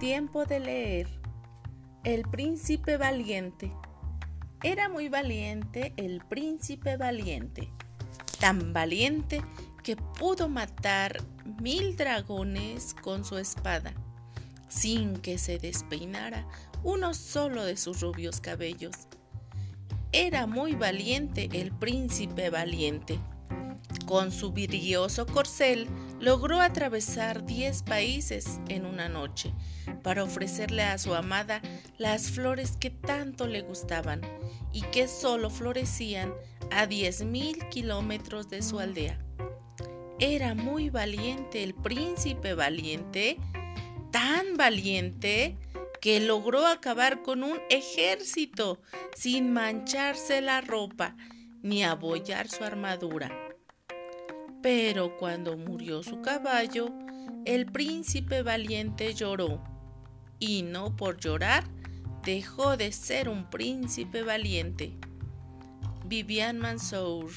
Tiempo de leer. El príncipe valiente. Era muy valiente el príncipe valiente, tan valiente que pudo matar mil dragones con su espada, sin que se despeinara uno solo de sus rubios cabellos. Era muy valiente el príncipe valiente. Con su brilloso corcel logró atravesar diez países en una noche para ofrecerle a su amada las flores que tanto le gustaban y que solo florecían a diez mil kilómetros de su aldea. Era muy valiente el príncipe valiente, tan valiente que logró acabar con un ejército sin mancharse la ropa ni abollar su armadura. Pero cuando murió su caballo, el príncipe valiente lloró, y no por llorar dejó de ser un príncipe valiente. Vivian Mansour